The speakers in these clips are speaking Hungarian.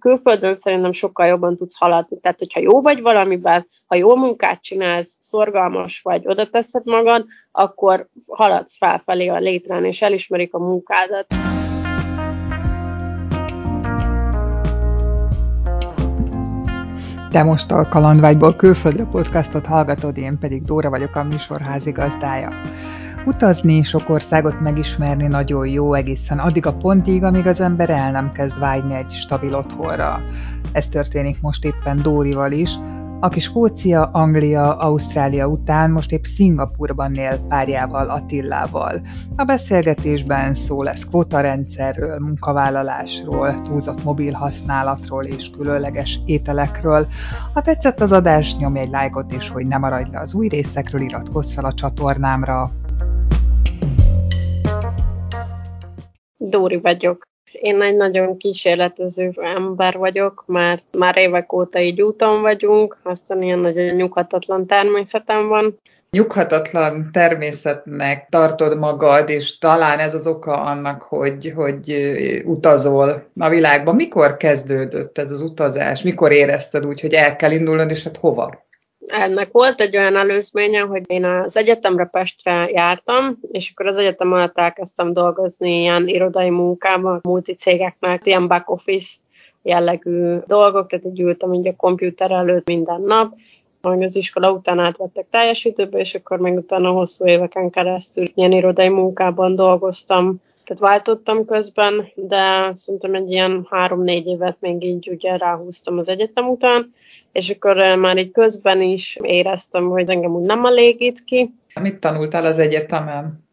Külföldön szerintem sokkal jobban tudsz haladni. Tehát, hogyha jó vagy valamiben, ha jó munkát csinálsz, szorgalmas vagy, oda teszed magad, akkor haladsz felfelé a létrán, és elismerik a munkádat. Te most a Kalandvágyból külföldre podcastot hallgatod, én pedig Dóra vagyok a műsor házigazdája. Utazni, sok országot megismerni nagyon jó egészen addig a pontig, amíg az ember el nem kezd vágyni egy stabil otthonra. Ez történik most éppen Dórival is, aki Skócia, Anglia, Ausztrália után most épp Szingapurban él párjával, Attillával. A beszélgetésben szó lesz kvótarendszerről, munkavállalásról, túlzott mobil használatról és különleges ételekről. Ha tetszett az adás, nyomj egy lájkot, és hogy ne maradj le az új részekről, iratkozz fel a csatornámra. Dóri vagyok. Én egy nagyon kísérletező ember vagyok, mert már évek óta így úton vagyunk, aztán ilyen nagyon nyughatatlan természetem van. Nyughatatlan természetnek tartod magad, és talán ez az oka annak, hogy, hogy utazol a világban. Mikor kezdődött ez az utazás? Mikor érezted úgy, hogy el kell indulnod, és hát hova? Ennek volt egy olyan előzménye, hogy én az egyetemre Pestre jártam, és akkor az egyetem alatt elkezdtem dolgozni ilyen irodai munkában, multicégeknek, ilyen back office jellegű dolgok, tehát így ültem így a komputer előtt minden nap, majd az iskola után átvettek teljes időbe, és akkor még utána hosszú éveken keresztül ilyen irodai munkában dolgoztam, tehát váltottam közben, de szerintem egy ilyen három-négy évet még így ugye ráhúztam az egyetem után, és akkor már így közben is éreztem, hogy engem úgy nem elégít ki. Mit tanultál az egyetemen?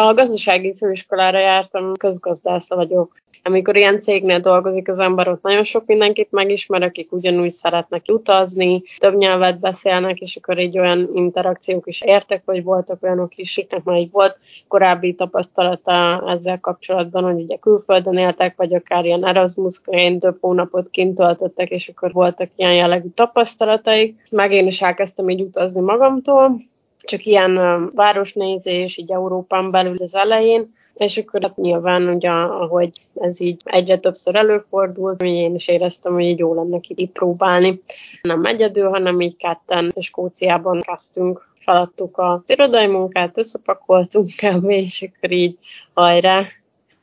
A gazdasági főiskolára jártam, közgazdásza vagyok amikor ilyen cégnél dolgozik az ember, ott nagyon sok mindenkit megismer, akik ugyanúgy szeretnek utazni, több nyelvet beszélnek, és akkor egy olyan interakciók is értek, vagy voltak olyanok is, akiknek már így volt korábbi tapasztalata ezzel kapcsolatban, hogy ugye külföldön éltek, vagy akár ilyen erasmus több hónapot kint töltöttek, és akkor voltak ilyen jellegű tapasztalataik. Meg én is elkezdtem így utazni magamtól, csak ilyen városnézés, így Európán belül az elején, és akkor hát nyilván, ugye, ahogy ez így egyre többször előfordult, én is éreztem, hogy így jó lenne kipróbálni. Nem egyedül, hanem így ketten Skóciában kezdtünk feladtuk az irodai munkát, összepakoltunk kb. és akkor így hajrá.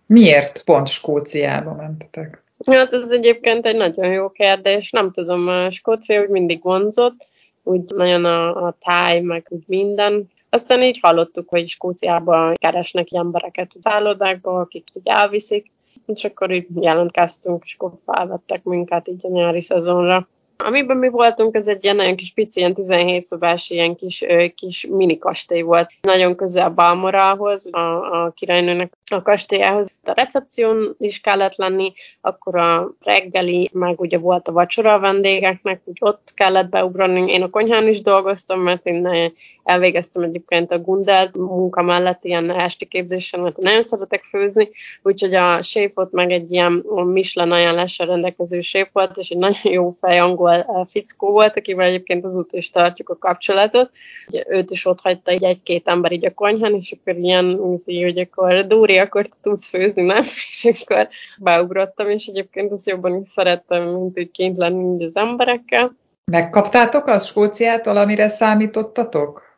Miért pont Skóciába mentetek? Hát ez egyébként egy nagyon jó kérdés. Nem tudom, a Skócia úgy mindig vonzott, úgy nagyon a, a táj, meg úgy minden. Aztán így hallottuk, hogy Skóciában keresnek embereket a szállodákba, akik így elviszik, és akkor így jelentkeztünk, és akkor felvettek minket így a nyári szezonra. Amiben mi voltunk, ez egy ilyen nagyon kis pici, ilyen 17 szobás, ilyen kis, kis mini kastély volt. Nagyon közel Balmorához, a, a királynőnek a kastélyához. A recepción is kellett lenni, akkor a reggeli, meg ugye volt a vacsora a vendégeknek, úgy ott kellett beugrani. Én a konyhán is dolgoztam, mert én elvégeztem egyébként a Gundelt munka mellett ilyen esti képzésen, mert nagyon szeretek főzni, úgyhogy a séfot meg egy ilyen Michelin ajánlással rendelkező séf volt, és egy nagyon jó fej angol eh, fickó volt, akivel egyébként azóta is tartjuk a kapcsolatot. Ugye, őt is ott hagyta egy-két ember így a konyhán, és akkor ilyen, hogy akkor Dóri, akkor tudsz főzni, nem? És akkor beugrottam, és egyébként azt jobban is szerettem, mint hogy kint lenni az emberekkel. Megkaptátok azt Skóciától, amire számítottatok?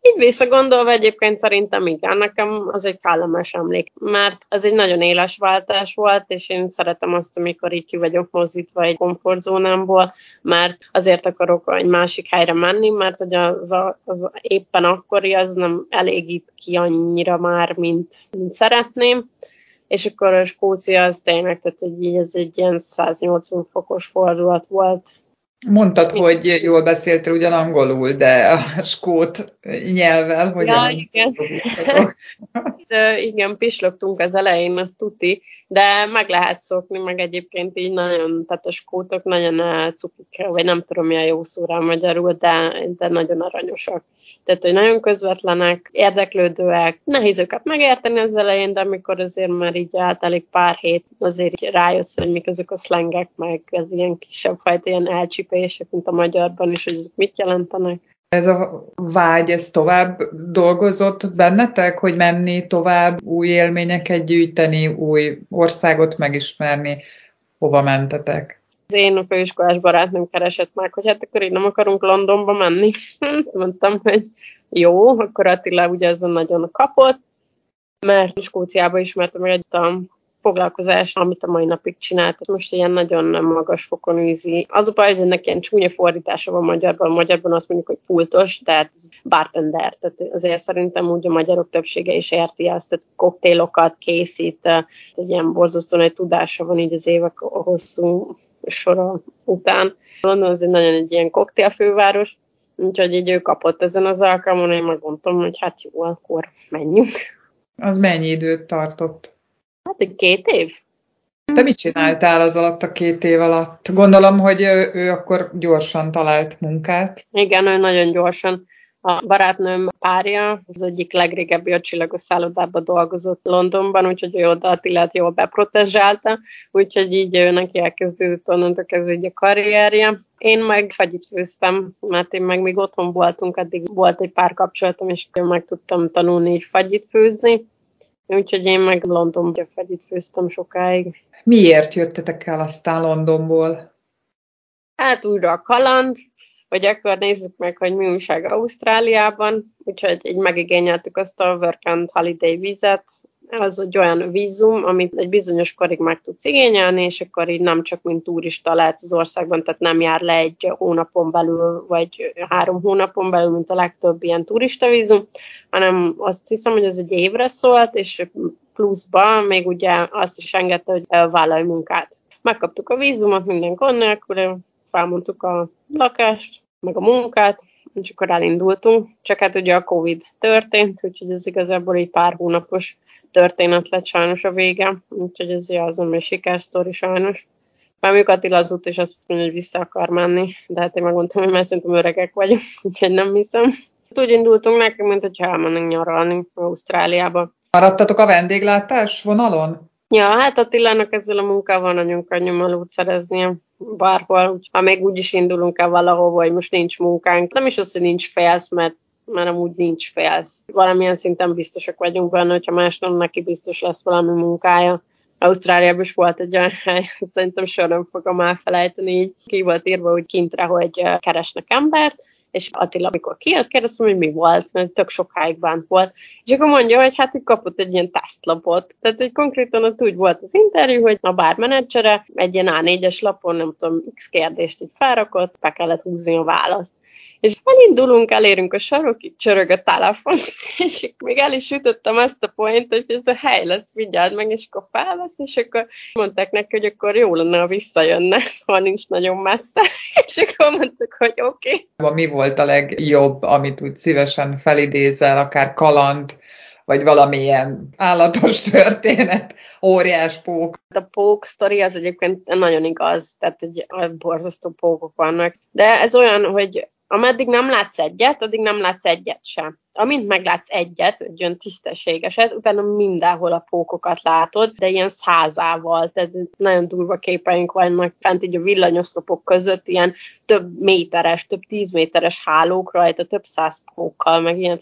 Így visszagondolva egyébként szerintem igen, nekem az egy kellemes emlék, mert ez egy nagyon éles váltás volt, és én szeretem azt, amikor így ki vagyok mozdítva egy komfortzónámból, mert azért akarok egy másik helyre menni, mert hogy az, a, az éppen akkori az nem elégít ki annyira már, mint, mint szeretném. És akkor a Skócia az tényleg, tehát hogy így ez egy ilyen 180 fokos fordulat volt Mondtad, hogy jól beszéltél ugyan angolul, de a skót nyelvvel hogy ja, igen. de igen, pislogtunk az elején, az tuti, de meg lehet szokni, meg egyébként így nagyon, tehát a skótok nagyon eh, cukik, vagy nem tudom mi a jó szóra magyarul, de, de nagyon aranyosak tehát hogy nagyon közvetlenek, érdeklődőek, nehéz őket megérteni az elején, de amikor azért már így eltelik pár hét, azért így rájössz, hogy mik azok a szlengek, meg ez ilyen kisebb fajta ilyen elcsipések, mint a magyarban is, hogy azok mit jelentenek. Ez a vágy, ez tovább dolgozott bennetek, hogy menni tovább, új élményeket gyűjteni, új országot megismerni, hova mentetek? Az én főiskolás barátnőm keresett meg, hogy hát akkor így nem akarunk Londonba menni. Mondtam, hogy jó, akkor Attila ugye ezen nagyon kapott, mert Skóciába ismertem meg egy a foglalkozás, amit a mai napig csinált. Most ilyen nagyon magas fokon űzi. Az a baj, hogy ennek ilyen csúnya fordítása van magyarban. A magyarban azt mondjuk, hogy pultos, tehát bartender. Tehát azért szerintem úgy a magyarok többsége is érti ezt, tehát koktélokat készít, egy ilyen borzasztó nagy tudása van így az évek hosszú sora után. London az egy nagyon egy ilyen koktélfőváros, úgyhogy így ő kapott ezen az alkalmon, én megmondtam, hogy hát jó, akkor menjünk. Az mennyi időt tartott? Hát egy két év. Te mit csináltál az alatt a két év alatt? Gondolom, hogy ő, ő akkor gyorsan talált munkát. Igen, ő nagyon gyorsan. A barátnőm párja az egyik legrégebbi a csillagos szállodában dolgozott Londonban, úgyhogy ő oda Attilát jól beprotezsálta, úgyhogy így ő neki elkezdődött onnantól kezdve a karrierje. Én meg fagyit főztem, mert én meg még otthon voltunk, addig volt egy pár kapcsolatom, és meg tudtam tanulni így fagyit főzni Úgyhogy én meg Londonba fegyit főztem sokáig. Miért jöttetek el aztán Londonból? Hát újra a kaland, hogy akkor nézzük meg, hogy mi újság Ausztráliában, úgyhogy így megigényeltük azt a Work and Holiday vizet, az egy olyan vízum, amit egy bizonyos korig meg tudsz igényelni, és akkor így nem csak mint turista lehet az országban, tehát nem jár le egy hónapon belül, vagy három hónapon belül, mint a legtöbb ilyen turista vízum, hanem azt hiszem, hogy ez egy évre szólt, és pluszban még ugye azt is engedte, hogy vállalj munkát. Megkaptuk a vízumot minden gond nélkül, felmondtuk a lakást, meg a munkát, és akkor elindultunk. Csak hát ugye a Covid történt, úgyhogy ez igazából egy pár hónapos történet lett sajnos a vége, úgyhogy ez az nem egy sikersztori sajnos. Már mondjuk Attila az út, és azt mondja, hogy vissza akar menni, de hát én megmondtam, hogy már szerintem öregek vagyunk, úgyhogy nem hiszem. Úgy indultunk neki, mint hogyha elmennénk nyaralni Ausztráliába. Maradtatok a vendéglátás vonalon? Ja, hát Attilának ezzel a munkával nagyon könnyű melót szereznie bárhol. Ha még úgy is indulunk el valahova, hogy most nincs munkánk. Nem is az, hogy nincs felsz, mert mert amúgy nincs félsz. Valamilyen szinten biztosak vagyunk benne, hogyha másnak neki biztos lesz valami munkája. Ausztráliában is volt egy olyan hely, szerintem soha fogom elfelejteni, így ki volt írva úgy kintre, hogy keresnek embert, és Attila, amikor kijött, kérdeztem, hogy mi volt, mert tök sokáig bánt volt. És akkor mondja, hogy hát hogy kapott egy ilyen tesztlapot. Tehát, hogy konkrétan ott úgy volt az interjú, hogy a bármenedzsere egy ilyen A4-es lapon, nem tudom, x kérdést így felrakott, be kellett húzni a választ. És elindulunk, elérünk a sarokig, csörög a telefon, és még el is ütöttem ezt a point, hogy ez a hely lesz, vigyázz meg, és akkor felvesz, és akkor mondták neki, hogy akkor jó lenne, ha visszajönne, ha nincs nagyon messze, és akkor mondtuk, hogy oké. Okay. Mi volt a legjobb, amit úgy szívesen felidézel, akár kaland, vagy valamilyen állatos történet, óriás pók. A pók sztori az egyébként nagyon igaz, tehát egy borzasztó pókok vannak. De ez olyan, hogy ameddig nem látsz egyet, addig nem látsz egyet sem. Amint meglátsz egyet, egy olyan tisztességeset, utána mindenhol a pókokat látod, de ilyen százával, tehát nagyon durva képeink vannak fent így a villanyoszlopok között, ilyen több méteres, több tíz méteres hálók rajta, több száz pókkal, meg ilyen.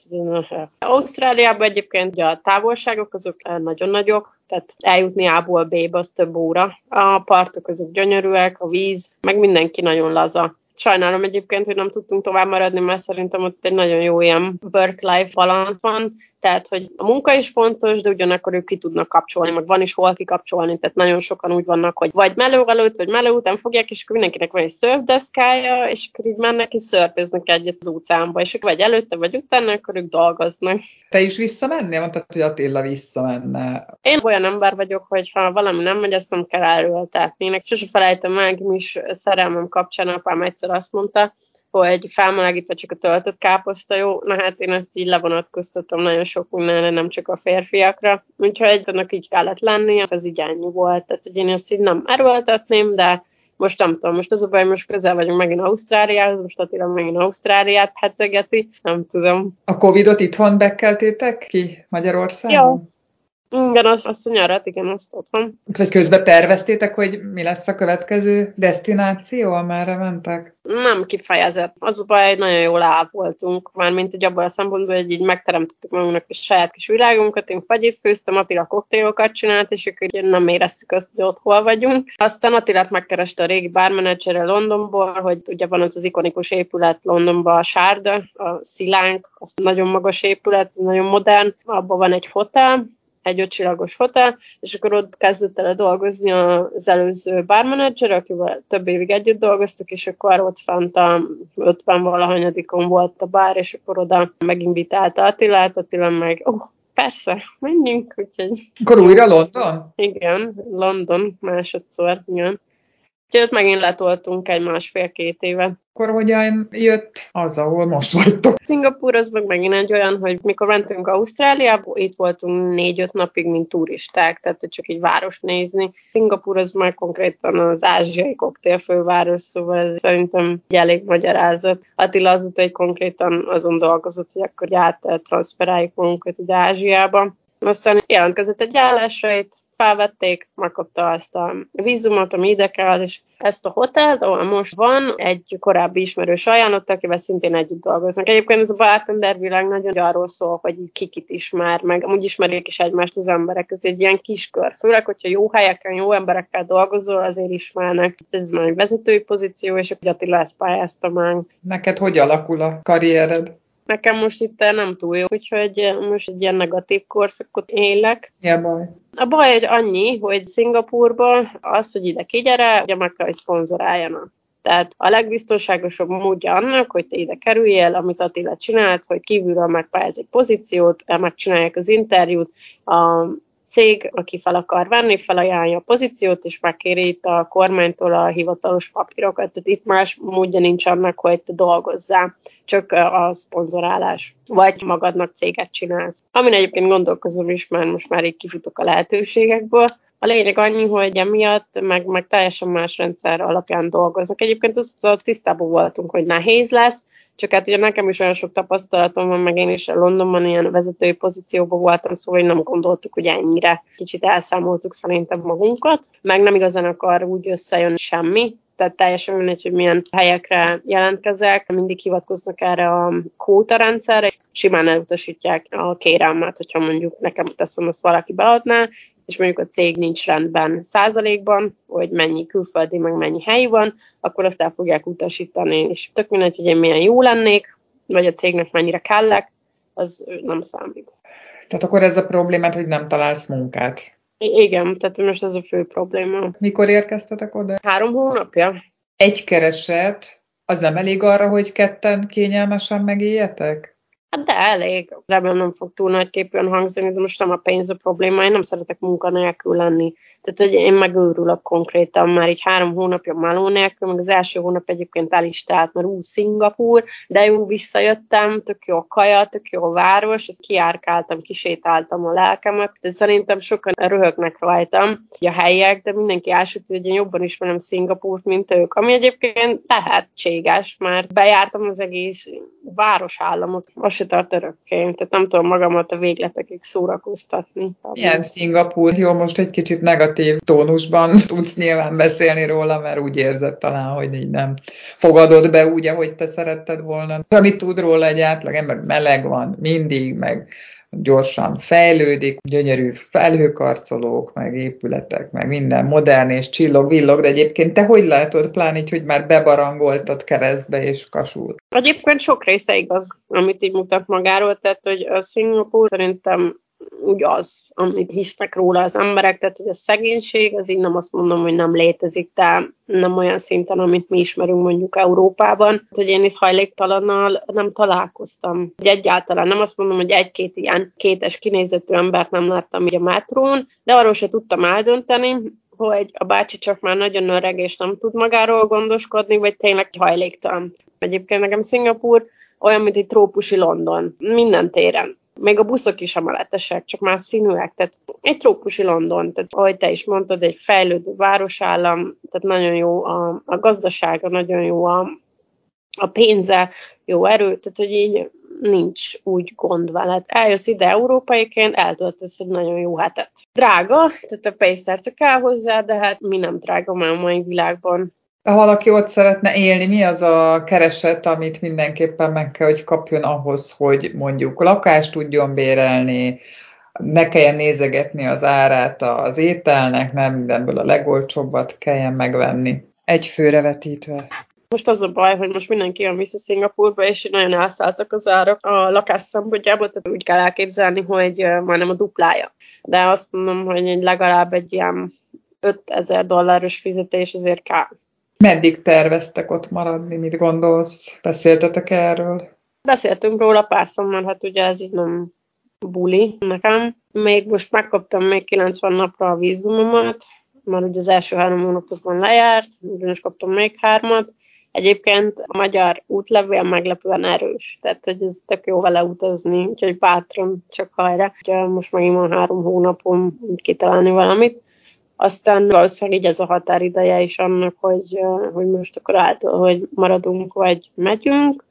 Ausztráliában egyébként a távolságok azok nagyon nagyok, tehát eljutni A-ból B-be az több óra. A partok azok gyönyörűek, a víz, meg mindenki nagyon laza Sajnálom egyébként, hogy nem tudtunk tovább maradni, mert szerintem ott egy nagyon jó ilyen work-life balance van, tehát, hogy a munka is fontos, de ugyanakkor ők ki tudnak kapcsolni, meg van is hol kikapcsolni, tehát nagyon sokan úgy vannak, hogy vagy meló előtt, vagy meló után fogják, és akkor mindenkinek van egy szörfdeszkája, és akkor így mennek és szörföznek egyet az utcánba, és akkor vagy előtte, vagy utána, akkor ők dolgoznak. Te is visszamennél? Mondtad, hogy Attila visszamenne. Én olyan ember vagyok, hogy ha valami nem megy, azt nem kell erőltetni. Én sose felejtem meg, mi is szerelmem kapcsán apám egyszer azt mondta, hogy felmelegítve csak a töltött káposzta jó, na hát én ezt így levonatkoztatom nagyon sok mindenre, nem csak a férfiakra, úgyhogy ennek így kellett lenni, ez így ennyi volt, tehát hogy én ezt így nem erőltetném, de most nem tudom, most az a baj, most közel vagyunk megint Ausztráliához, most Attila megint Ausztráliát hetegeti, nem tudom. A Covid-ot itthon bekeltétek ki Magyarországon? Ja. Igen, azt, azt a nyarat, igen, azt otthon. Vagy közben terveztétek, hogy mi lesz a következő destináció, amerre mentek? Nem kifejezett. Az a baj, nagyon jól áll voltunk, mármint hogy abban a szempontból, hogy így megteremtettük magunknak a saját kis világunkat, én fagyit főztem, Attila koktélokat csinált, és akkor nem éreztük azt, hogy ott hol vagyunk. Aztán Attilát megkereste a régi bármenedzsere Londonból, hogy ugye van az az ikonikus épület Londonban, a Sárda, a Szilánk, az nagyon magas épület, nagyon modern, abban van egy hotel, egy ötcsillagos hotel, és akkor ott kezdett el dolgozni az előző bármenedzser, akivel több évig együtt dolgoztuk, és akkor ott fent a 50 valahanyadikon volt a bár, és akkor oda meginvitálta Attilát, Attila meg, oh, persze, menjünk, úgyhogy... Akkor újra London? Igen, London másodszor, igen. Úgyhogy ott megint letoltunk egy másfél-két éve. Akkor hogyan jött az, ahol most vagytok? Szingapúr az meg megint egy olyan, hogy mikor mentünk Ausztráliába, itt voltunk négy-öt napig, mint turisták, tehát csak egy város nézni. Szingapúr az már konkrétan az ázsiai koktélfőváros, szóval ez szerintem egy elég magyarázat. Attila azóta egy konkrétan azon dolgozott, hogy akkor át magunkat ide Ázsiába. Aztán jelentkezett egy állásra, itt felvették, megkapta ezt a vízumot, ami ide kell, és ezt a hotelt, ahol most van, egy korábbi ismerős ajánlott, akivel szintén együtt dolgoznak. Egyébként ez a bartender világ nagyon arról szól, hogy kikit ismer, meg amúgy ismerik is egymást az emberek. Ez egy ilyen kiskör. Főleg, hogyha jó helyeken, jó emberekkel dolgozol, azért ismernek. Ez már egy vezetői pozíció, és akkor Attila ezt pályázta meg. Neked hogy alakul a karriered? Nekem most itt nem túl jó, úgyhogy most egy ilyen negatív korszakot élek. Ja, baj. A baj egy annyi, hogy Szingapurban az, hogy ide kigyere, ugye meg kell, hogy szponzoráljanak. Tehát a legbiztonságosabb módja annak, hogy te ide kerüljél, amit Attila csinált, hogy kívülről megpályáz egy pozíciót, megcsinálják az interjút, a cég, aki fel akar venni, felajánlja a pozíciót, és megkéri itt a kormánytól a hivatalos papírokat. Tehát itt más módja nincs annak, hogy te dolgozzál, csak a szponzorálás, vagy magadnak céget csinálsz. Amin egyébként gondolkozom is, mert most már így kifutok a lehetőségekből. A lényeg annyi, hogy emiatt meg, meg teljesen más rendszer alapján dolgoznak. Egyébként azt tisztában voltunk, hogy nehéz lesz, csak hát ugye nekem is olyan sok tapasztalatom van, meg én is Londonban ilyen vezetői pozícióban voltam, szóval hogy nem gondoltuk, hogy ennyire kicsit elszámoltuk szerintem magunkat, meg nem igazán akar úgy összejönni semmi, tehát teljesen mindegy, hogy milyen helyekre jelentkezek, mindig hivatkoznak erre a kóta rendszerre, simán elutasítják a kérelmet, hogyha mondjuk nekem teszem, azt valaki beadná, és mondjuk a cég nincs rendben százalékban, hogy mennyi külföldi, meg mennyi helyi van, akkor azt el fogják utasítani, és tök mindegy, hogy én milyen jó lennék, vagy a cégnek mennyire kellek, az nem számít. Tehát akkor ez a problémát, hogy nem találsz munkát. Igen, tehát most ez a fő probléma. Mikor érkeztetek oda? Három hónapja. Egy kereset, az nem elég arra, hogy ketten kényelmesen megéljetek? Hát de elég. Remélem nem fog túl nagy képűen hangzani, de most nem a pénz a probléma, én nem szeretek munkanélkül lenni. Tehát, hogy én megőrülök konkrétan, már így három hónapja maló nélkül, meg az első hónap egyébként el is telt, mert ú, Szingapúr, de jó visszajöttem, tök jó kaja, tök jó város, ezt kiárkáltam, kisétáltam a lelkemet, de szerintem sokan röhögnek rajtam, a helyiek, de mindenki elsőt, hogy én jobban ismerem Szingapúrt, mint ők, ami egyébként lehetséges, mert bejártam az egész városállamot, az se tart örökké, tehát nem tudom magamat a végletekig szórakoztatni. Milyen Szingapúr? Jó, most egy kicsit negatív negatív tónusban tudsz nyilván beszélni róla, mert úgy érzed talán, hogy így nem fogadod be úgy, ahogy te szeretted volna. Amit tud róla egy átlag ember, meleg van mindig, meg gyorsan fejlődik, gyönyörű felhőkarcolók, meg épületek, meg minden modern és csillog, villog, de egyébként te hogy látod, pláne így, hogy már bebarangoltad keresztbe és kasul? Egyébként sok része igaz, amit így mutat magáról, tehát hogy a Szingapúr szerintem úgy az, amit hisznek róla az emberek, tehát hogy a szegénység, az így nem azt mondom, hogy nem létezik, de nem olyan szinten, amit mi ismerünk mondjuk Európában, hogy én itt hajléktalannal nem találkoztam. Egyáltalán nem azt mondom, hogy egy-két ilyen kétes kinézetű embert nem láttam így a metrón, de arról se tudtam eldönteni, hogy a bácsi csak már nagyon öreg és nem tud magáról gondoskodni, vagy tényleg hajléktalan. Egyébként nekem Szingapúr olyan, mint egy trópusi London, minden téren még a buszok is emeletesek, csak már színűek, tehát egy trópusi London, tehát ahogy te is mondtad, egy fejlődő városállam, tehát nagyon jó a, a gazdasága, nagyon jó a, a pénze, jó erő, tehát hogy így nincs úgy gond veled. Eljössz ide európaiként, eltöltesz egy nagyon jó hetet. Drága, tehát a pénztárca kell hozzá, de hát mi nem drága már a mai világban. Ha valaki ott szeretne élni, mi az a kereset, amit mindenképpen meg kell, hogy kapjon ahhoz, hogy mondjuk lakást tudjon bérelni, ne kelljen nézegetni az árát az ételnek, nem mindenből a legolcsóbbat kelljen megvenni. Egy főre vetítve. Most az a baj, hogy most mindenki jön vissza Szingapurba, és nagyon elszálltak az árak a lakás szempontjából, tehát úgy kell elképzelni, hogy majdnem a duplája. De azt mondom, hogy legalább egy ilyen 5000 dolláros fizetés azért kell. Meddig terveztek ott maradni? Mit gondolsz? Beszéltetek erről? Beszéltünk róla pár mert hát ugye ez így nem buli nekem. Még most megkaptam még 90 napra a vízumomat, mert ugye az első három hónapozban lejárt, ugyanis kaptam még hármat. Egyébként a magyar útlevél meglepően erős, tehát hogy ez tök jó vele utazni, úgyhogy bátran csak hajra. Ugye most megint van három hónapom kitalálni valamit. Aztán valószínűleg így ez a határideje is annak, hogy, hogy most akkor által, hogy maradunk, vagy megyünk.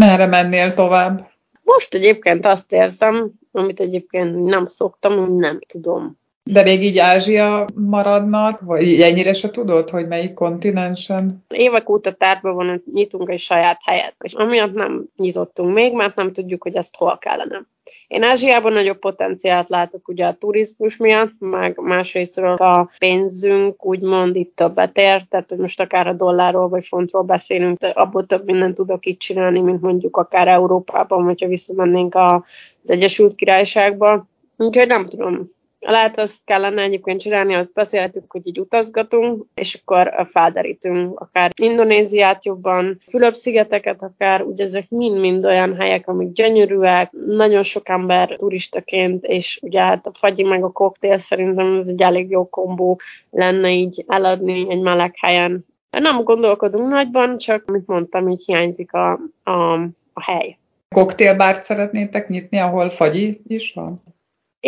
Merre mennél tovább? Most egyébként azt érzem, amit egyébként nem szoktam, hogy nem tudom. De még így Ázsia maradnak, vagy ennyire se tudod, hogy melyik kontinensen? Évek óta tárban van, nyitunk egy saját helyet, és amiatt nem nyitottunk még, mert nem tudjuk, hogy ezt hol kellene. Én Ázsiában nagyobb potenciált látok ugye a turizmus miatt, meg másrésztről a pénzünk úgymond itt többet ér, tehát hogy most akár a dollárról vagy fontról beszélünk, de abból több mindent tudok itt csinálni, mint mondjuk akár Európában, hogyha visszamennénk az Egyesült Királyságba. Úgyhogy nem tudom, lehet azt kellene egyébként csinálni, azt beszéltük, hogy így utazgatunk, és akkor felderítünk akár Indonéziát jobban, Fülöp-szigeteket akár, ugye ezek mind-mind olyan helyek, amik gyönyörűek, nagyon sok ember turistaként, és ugye hát a fagyi meg a koktél szerintem ez egy elég jó kombó lenne így eladni egy meleg helyen. Nem gondolkodunk nagyban, csak, mint mondtam, így hiányzik a, a, a hely. Koktélbárt szeretnétek nyitni, ahol fagyi is van?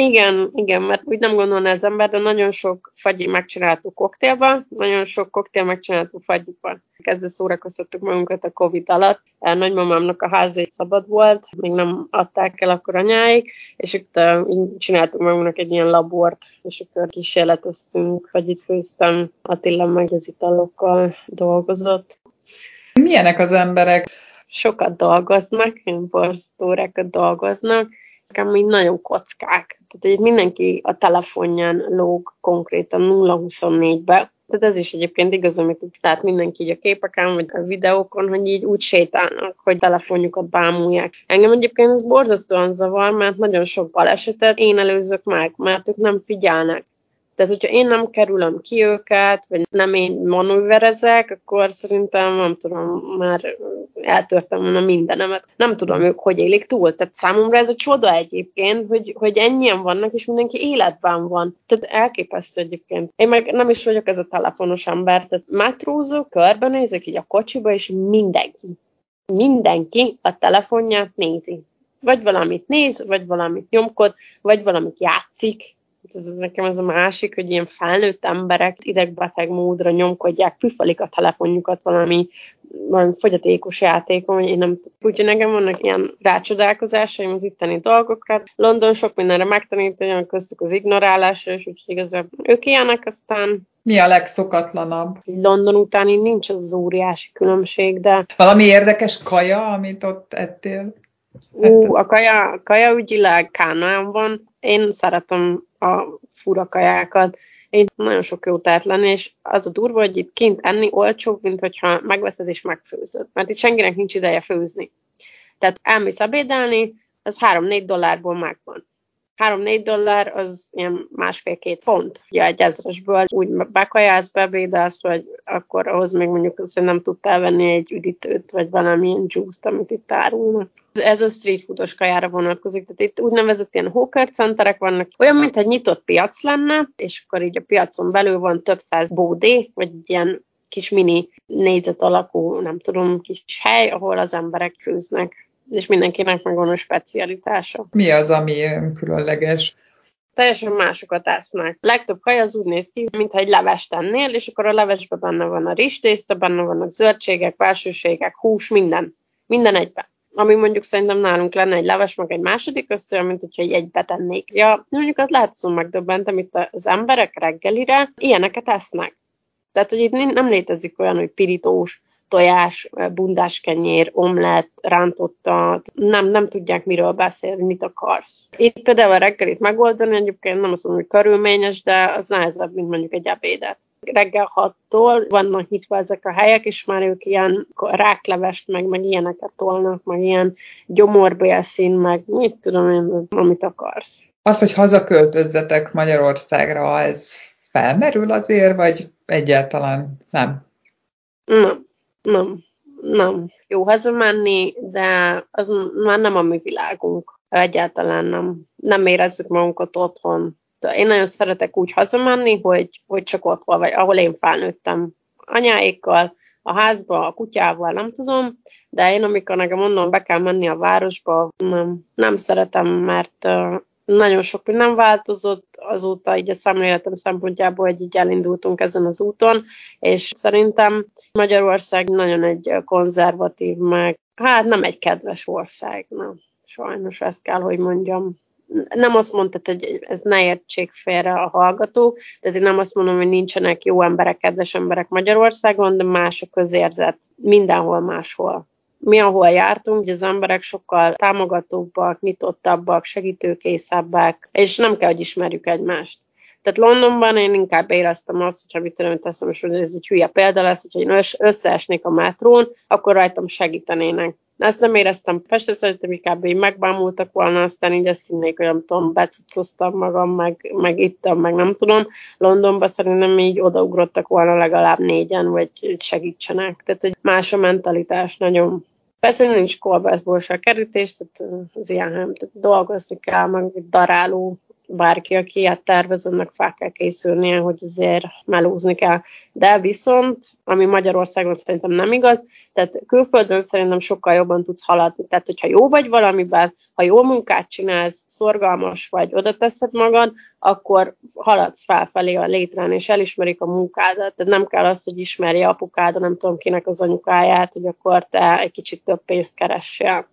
Igen, igen, mert úgy nem gondolna az ember, de nagyon sok fagyi megcsináltuk koktélban, nagyon sok koktél megcsináltuk fagyiban. Ezzel szórakoztattuk magunkat a Covid alatt. A nagymamámnak a házai szabad volt, még nem adták el akkor anyáik, és itt uh, csináltuk magunknak egy ilyen labort, és akkor kísérleteztünk, fagyit főztem, Attila meg az italokkal dolgozott. Milyenek az emberek? Sokat dolgoznak, ilyen borztórákat dolgoznak, nekem így nagyon kockák. Tehát, hogy mindenki a telefonján lóg konkrétan 0-24-be, tehát ez is egyébként igaz, amit tehát mindenki így a képeken, vagy a videókon, hogy így úgy sétálnak, hogy telefonjukat bámulják. Engem egyébként ez borzasztóan zavar, mert nagyon sok balesetet én előzök meg, mert ők nem figyelnek. Tehát, hogyha én nem kerülöm ki őket, vagy nem én manőverezek, akkor szerintem, nem tudom, már eltörtem volna mindenemet. Nem tudom ők, hogy élik túl. Tehát számomra ez a csoda egyébként, hogy, hogy ennyien vannak, és mindenki életben van. Tehát elképesztő egyébként. Én meg nem is vagyok ez a telefonos ember, tehát metrózok, körbenézek így a kocsiba, és mindenki, mindenki a telefonját nézi. Vagy valamit néz, vagy valamit nyomkod, vagy valamit játszik, ez, ez nekem ez a másik, hogy ilyen felnőtt emberek idegbeteg módra nyomkodják, püfalik a telefonjukat valami, valami fogyatékos játékon, hogy én nem Úgyhogy nekem vannak ilyen rácsodálkozásaim az itteni dolgokat. London sok mindenre megtanít, olyan köztük az ignorálásra, és úgyhogy igazából ők ilyenek, aztán mi a legszokatlanabb? London után így nincs az óriási különbség, de... Valami érdekes kaja, amit ott ettél? Ú, a kaja, a kaja ügyileg Kánaán van. Én szeretem a fura kajákat. Én nagyon sok jó lenni, és az a durva, hogy itt kint enni olcsóbb, mint hogyha megveszed és megfőzöd. Mert itt senkinek nincs ideje főzni. Tehát elmész ebédelni, az 3-4 dollárból megvan. 3-4 dollár az ilyen másfél-két font. Ugye egy ezresből úgy bekajász, bebédelsz, vagy akkor ahhoz még mondjuk nem tudtál venni egy üdítőt, vagy valamilyen juice-t, amit itt árulnak. Ez a street foodos kajára vonatkozik, tehát itt úgynevezett ilyen hawker centerek vannak, olyan, mint egy nyitott piac lenne, és akkor így a piacon belül van több száz bódé, vagy ilyen kis mini négyzet alakú, nem tudom, kis hely, ahol az emberek főznek és mindenkinek megvan a specialitása. Mi az, ami különleges? Teljesen másokat esznek. Legtöbb kaj az úgy néz ki, mintha egy levest tennél, és akkor a levesben benne van a rizstészta, benne vannak zöldségek, belsőségek, hús, minden. Minden egyben. Ami mondjuk szerintem nálunk lenne egy leves, meg egy második olyan, mint hogyha egy betennék. Ja, mondjuk az lehet, hogy megdöbbentem itt az emberek reggelire, ilyeneket esznek. Tehát, hogy itt nem létezik olyan, hogy pirítós, tojás, bundás kenyér, omlett, rántotta, nem, nem tudják miről beszélni, mit akarsz. Itt például a reggelit megoldani, egyébként nem azt mondom, hogy körülményes, de az nehezebb, mint mondjuk egy ebédet reggel 6-tól vannak nyitva ezek a helyek, és már ők ilyen ráklevest, meg, meg ilyeneket tolnak, meg ilyen gyomorbélszín, meg mit tudom én, amit akarsz. Az, hogy hazaköltözzetek Magyarországra, ez felmerül azért, vagy egyáltalán nem? Nem, nem, nem. Jó hazamenni, de az már nem a mi világunk. Egyáltalán nem. Nem érezzük magunkat otthon én nagyon szeretek úgy hazamenni, hogy, hogy csak ott vagy, ahol én felnőttem anyáékkal, a házba, a kutyával, nem tudom, de én amikor nekem mondom, be kell menni a városba, nem, nem szeretem, mert nagyon sok minden változott azóta így a szemléletem szempontjából, hogy így elindultunk ezen az úton, és szerintem Magyarország nagyon egy konzervatív, meg hát nem egy kedves ország, nem. Sajnos ezt kell, hogy mondjam nem azt mondtad, hogy ez ne értsék félre a hallgatók, tehát én nem azt mondom, hogy nincsenek jó emberek, kedves emberek Magyarországon, de más a közérzet mindenhol máshol. Mi, ahol jártunk, hogy az emberek sokkal támogatóbbak, nyitottabbak, segítőkészebbek, és nem kell, hogy ismerjük egymást. Tehát Londonban én inkább éreztem azt, hogyha mit tudom, teszem, és ez egy hülye példa lesz, hogyha én összeesnék a metrón, akkor rajtam segítenének ezt nem éreztem Pestre, szerintem inkább így megbámultak volna, aztán így ezt hinnék, hogy nem tudom, becucoztam magam, meg, meg ittam, meg nem tudom. Londonba szerintem így odaugrottak volna legalább négyen, vagy segítsenek. Tehát, hogy más a mentalitás nagyon. Persze nincs kolbászból se kerítés, tehát az ilyen, tehát dolgozni kell, meg daráló bárki, aki ilyet tervez, annak fel kell készülnie, hogy azért melózni kell. De viszont, ami Magyarországon szerintem nem igaz, tehát külföldön szerintem sokkal jobban tudsz haladni. Tehát, hogyha jó vagy valamiben, ha jó munkát csinálsz, szorgalmas vagy, oda teszed magad, akkor haladsz felfelé a létrán, és elismerik a munkádat. Tehát nem kell az, hogy ismerje apukád, nem tudom kinek az anyukáját, hogy akkor te egy kicsit több pénzt keressél.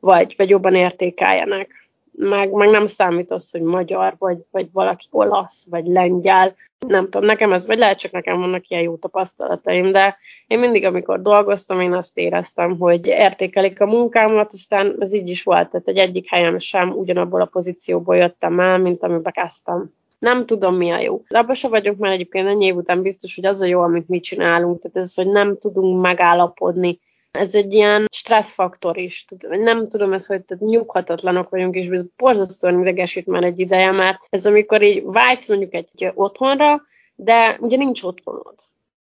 Vagy, vagy jobban értékeljenek meg, meg nem számít az, hogy magyar, vagy, vagy valaki olasz, vagy lengyel, nem tudom, nekem ez, vagy lehet csak nekem vannak ilyen jó tapasztalataim, de én mindig, amikor dolgoztam, én azt éreztem, hogy értékelik a munkámat, aztán ez így is volt, tehát egy egyik helyem sem ugyanabból a pozícióból jöttem el, mint amiben kezdtem. Nem tudom, mi a jó. De abban se vagyok, mert egyébként ennyi év után biztos, hogy az a jó, amit mi csinálunk, tehát ez, hogy nem tudunk megállapodni ez egy ilyen stresszfaktor is. Nem tudom ezt, hogy tehát nyughatatlanok vagyunk, és borzasztóan idegesít már egy ideje, mert ez amikor így vágysz mondjuk egy otthonra, de ugye nincs otthonod.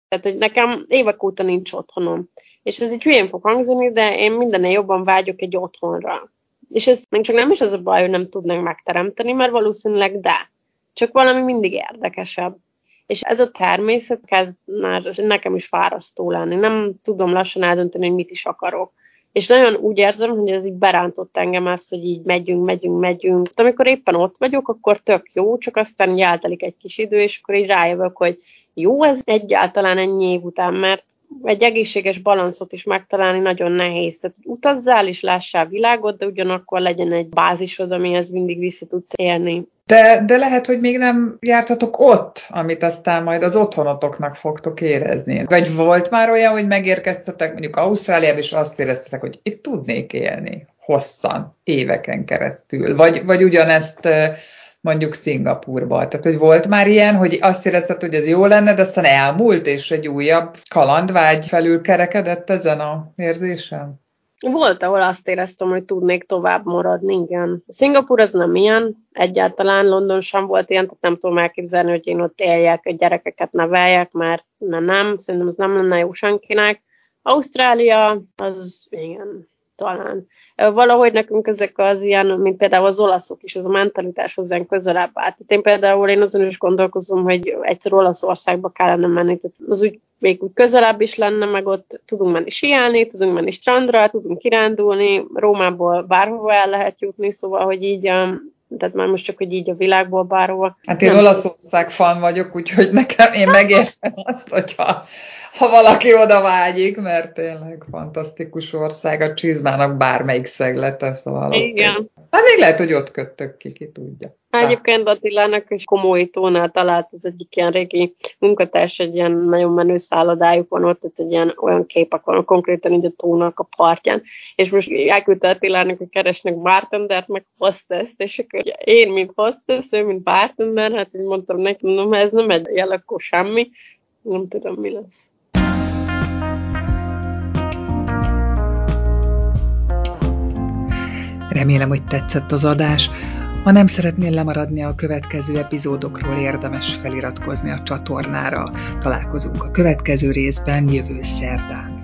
Tehát, hogy nekem évek óta nincs otthonom. És ez így hülyén fog hangzani, de én mindennél jobban vágyok egy otthonra. És ez még csak nem is az a baj, hogy nem tudnánk megteremteni, mert valószínűleg de. Csak valami mindig érdekesebb. És ez a természet kezd már nekem is fárasztó lenni. Nem tudom lassan eldönteni, hogy mit is akarok. És nagyon úgy érzem, hogy ez így berántott engem az, hogy így megyünk, megyünk, megyünk. De amikor éppen ott vagyok, akkor tök jó, csak aztán így eltelik egy kis idő, és akkor így rájövök, hogy jó ez egyáltalán ennyi év után, mert egy egészséges balanszot is megtalálni nagyon nehéz. Tehát utazzál és lássál világot, de ugyanakkor legyen egy bázisod, amihez mindig vissza tudsz élni. De, de lehet, hogy még nem jártatok ott, amit aztán majd az otthonotoknak fogtok érezni. Vagy volt már olyan, hogy megérkeztetek mondjuk Ausztráliába, és azt éreztetek, hogy itt tudnék élni hosszan, éveken keresztül. Vagy, vagy ugyanezt mondjuk Szingapurba. Tehát, hogy volt már ilyen, hogy azt érezted, hogy ez jó lenne, de aztán elmúlt, és egy újabb kalandvágy felül kerekedett ezen a érzésen? Volt, ahol azt éreztem, hogy tudnék tovább maradni, igen. Szingapur az nem ilyen, egyáltalán London sem volt ilyen, tehát nem tudom elképzelni, hogy én ott éljek, a gyerekeket neveljek, mert nem, nem, szerintem az nem lenne jó senkinek. Ausztrália, az igen, talán. Valahogy nekünk ezek az ilyen, mint például az olaszok is, ez a mentalitás hozzánk közelebb állt. Tehát én például én azon is gondolkozom, hogy egyszer Olaszországba kellene menni, tehát az úgy még úgy közelebb is lenne, meg ott tudunk menni siálni, tudunk menni strandra, tudunk kirándulni, Rómából bárhova el lehet jutni, szóval, hogy így tehát már most csak, hogy így a világból bárhova. Hát én Olaszország fan vagyok, úgyhogy nekem én megértem azt, hogyha ha valaki oda vágyik, mert tényleg fantasztikus ország, a csizmának bármelyik szeglete, szóval Igen. Ott, hát még lehet, hogy ott köttök ki, ki tudja. Egyébként Attilának is komoly tónál talált az egyik ilyen régi munkatárs, egy ilyen nagyon menő szállodájuk van ott, ott egy ilyen olyan képek van, konkrétan így a tónak a partján, és most elküldte Attilának, hogy keresnek bartendert, meg hostess és akkor én, mint hostess, ő, mint bartender, hát így mondtam neki, mondom, ez nem egy jelekko semmi, nem tudom, mi lesz. Remélem, hogy tetszett az adás. Ha nem szeretnél lemaradni a következő epizódokról, érdemes feliratkozni a csatornára. Találkozunk a következő részben jövő szerdán.